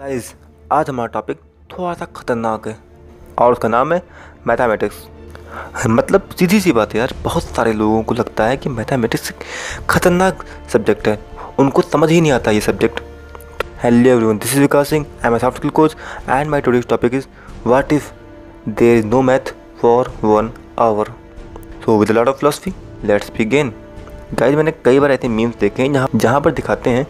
Guys आज हमारा topic थोड़ा सा खतरनाक है और उसका नाम है मैथमेटिक्स मतलब सीधी सी बात है यार, बहुत सारे लोगों को लगता है कि मैथमेटिक्स खतरनाक सब्जेक्ट है। उनको समझ ही नहीं आता ये subject hello everyone this is Vikas Singh I am soft coach and my today's topic is what if there is no math for one hour so with lot of philosophy let's begin guys मैंने कई बार ऐसे memes देखे हैं, जहाँ जहाँ पर दिखाते हैं,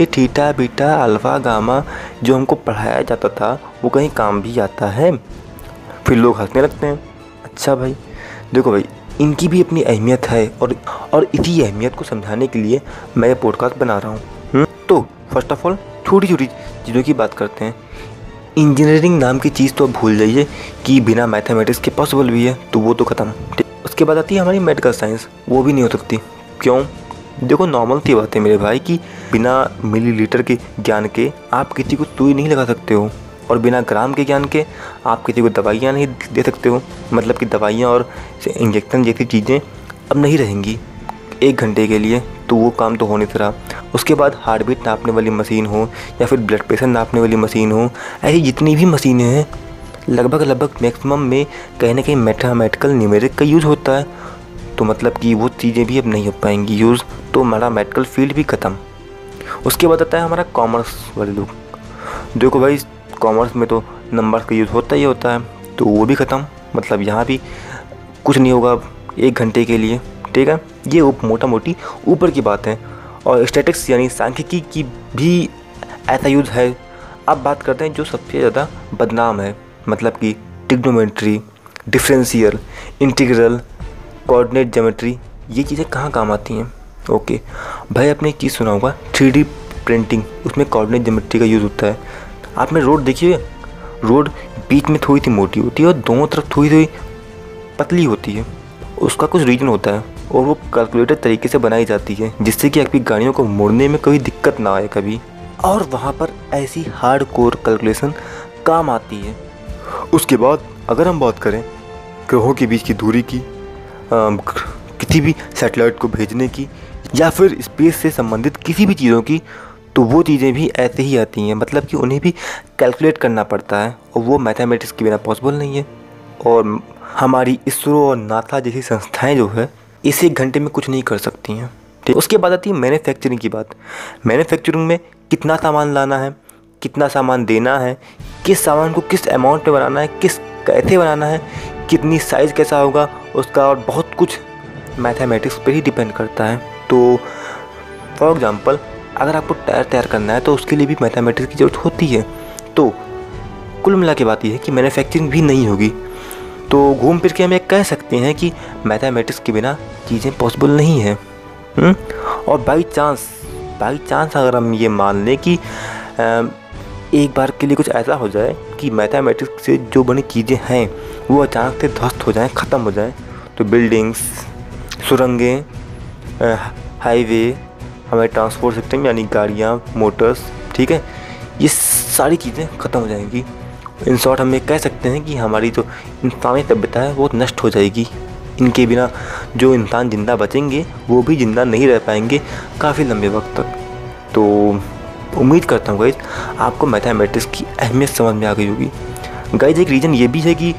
ये थीटा, बीटा, अल्फ़ा, गामा जो हमको पढ़ाया जाता था, वो कहीं काम भी आता है। फिर लोग हंसने लगते हैं। अच्छा भाई, देखो भाई, इनकी भी अपनी अहमियत है और और इसी अहमियत को समझाने के लिए मैं ये पॉडकास्ट बना रहा हूँ। हम्म? तो फ़र्स्ट ऑफ़ ऑल छोटी छोटी चीज़ों की बात करते हैं। इंजीनियरिंग नाम की चीज़ तो भूल जाइए कि बिना मैथमेटिक्स के पॉसिबल भी है तो वो तो ख़त्म। उसके बाद आती है हमारी मेडिकल साइंस वो भी नहीं हो सकती। क्यों? देखो नॉर्मल सी बात मेरे भाई कि बिना मिलीलीटर के ज्ञान के आप किसी को सुई नहीं लगा सकते हो। और बिना ग्राम के ज्ञान के आप किसी को दवाइयाँ नहीं दे सकते हो। मतलब कि दवाइयाँ और इंजेक्शन जैसी चीज़ें अब नहीं रहेंगी। एक घंटे के लिए तो वो काम तो हो नहीं रहा उसके बाद हार्ट बीट नापने वाली मशीन हो या फिर ब्लड प्रेशर नापने वाली मशीन हो, ऐसी जितनी भी मशीनें हैं लगभग लगभग मैक्सिमम में कहीं ना कहीं मैथमेटिकल न्यूमेरिक का यूज़ होता है। तो मतलब कि वो चीज़ें भी अब नहीं हो पाएँगी। यूज़ तो हमारा मेडिकल फ़ील्ड भी ख़त्म। उसके बाद आता है हमारा कॉमर्स वाले लोग। देखो भाई कॉमर्स में तो नंबर का यूज़ होता ही होता है तो वो भी ख़त्म। मतलब यहाँ भी कुछ नहीं होगा अब, एक घंटे के लिए। ठीक है? ये मोटा मोटी ऊपर की बात है। और स्टैटिक्स यानी सांख्यिकी की भी ऐसा यूज़ है। अब बात करते हैं जो सबसे ज़्यादा बदनाम है। मतलब कि trigonometry differential integral coordinate geometry ये चीज़ें कहाँ काम आती हैं? ओके भाई आपने एक चीज़ सुना होगा थ्री प्रिंटिंग उसमें कोऑर्डिनेट ज्योमेट्री का यूज़ होता है। आपने रोड देखिए रोड बीच में थोड़ी सी मोटी होती है और दोनों तरफ़ थोड़ी थोड़ी पतली होती है। उसका कुछ रीजन होता है और वो कैलकुलेटेड तरीके से बनाई जाती है, जिससे कि आपकी गाड़ियों को मोड़ने में कोई दिक्कत ना आए कभी। और वहाँ पर ऐसी हार्ड कोर कैलकुलेशन काम आती है। उसके बाद अगर हम बात करें ग्रहों के बीच की दूरी की किसी भी सैटेलाइट को भेजने की या फिर स्पेस से संबंधित किसी भी चीज़ों की तो वो चीज़ें भी ऐसे ही आती हैं। मतलब कि उन्हें भी कैलकुलेट करना पड़ता है और वो मैथमेटिक्स के बिना पॉसिबल नहीं है। और हमारी इसरो और नासा जैसी संस्थाएँ जो है, इस एक घंटे में कुछ नहीं कर सकती हैं। ठीक, उसके बाद आती है मैन्युफैक्चरिंग की बात। मैन्युफैक्चरिंग में कितना सामान लाना है, कितना सामान देना है, किस सामान को किस अमाउंट में बनाना है, किस, कैसे बनाना है कितनी साइज़ कैसा होगा, उसका और बहुत कुछ मैथमेटिक्स पे ही डिपेंड करता है। तो फॉर एग्ज़ाम्पल अगर आपको टायर तैयार करना है तो उसके लिए भी मैथमेटिक्स की ज़रूरत होती है। तो कुल मिला के बात यह है कि मैन्युफैक्चरिंग भी नहीं होगी। तो घूम फिर के हम कह सकते हैं कि मैथमेटिक्स के बिना चीज़ें पॉसिबल नहीं हैं। हम्म? और बाई चांस बाई चांस अगर हम ये मान लें कि एक बार के लिए कुछ ऐसा हो जाए कि मैथमेटिक्स से जो बनी चीज़ें हैं, वो अचानक से ध्वस्त हो जाएँ, ख़त्म हो जाएँ। तो बिल्डिंग्स, सुरंगें हाईवे, हमारे ट्रांसपोर्ट सिस्टम, यानी गाड़ियाँ, मोटर्स, ठीक है? ये सारी चीज़ें ख़त्म हो जाएँगी। इन शॉर्ट हम ये कह सकते हैं कि हमारी जो इंसानी सभ्यता है, वो नष्ट हो जाएगी। इनके बिना जो इंसान ज़िंदा बचेंगे, वो भी ज़िंदा नहीं रह पाएँगे काफ़ी लंबे वक्त तक। तो उम्मीद करता हूँ गाइज़ आपको मैथमेटिक्स की अहमियत समझ में आ गई होगी। गाइज़ एक रीज़न ये भी है कि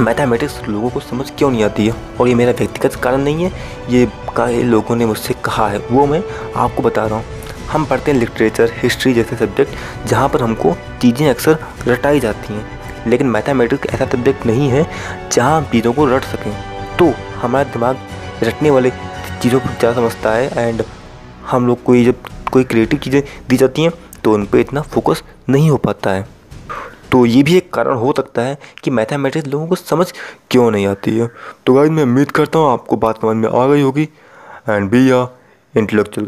मैथमेटिक्स लोगों को समझ क्यों नहीं आती है? और ये मेरा व्यक्तिगत कारण नहीं है, ये कई लोगों ने मुझसे कहा है। वो मैं आपको बता रहा हूँ। हम पढ़ते हैं लिटरेचर हिस्ट्री जैसे सब्जेक्ट जहाँ पर हमको चीज़ें अक्सर रटाई जाती हैं। लेकिन मैथमेटिक्स ऐसा सब्जेक्ट नहीं है, जहाँ हम चीज़ों को रट सकें। तो हमारा दिमाग रटने वाले चीज़ों को ज़्यादा समझता है? एंड हम लोग को ये जब कोई क्रिएटिव चीज़ें दी जाती हैं तो उन पर इतना फोकस नहीं हो पाता है। तो ये भी एक कारण हो सकता है कि मैथमेटिक्स लोगों को समझ क्यों नहीं आती है। तो गाइज़ मैं उम्मीद करता हूँ आपको बात समझ में आ गई होगी। एंड बी या इंटेलेक्चुअल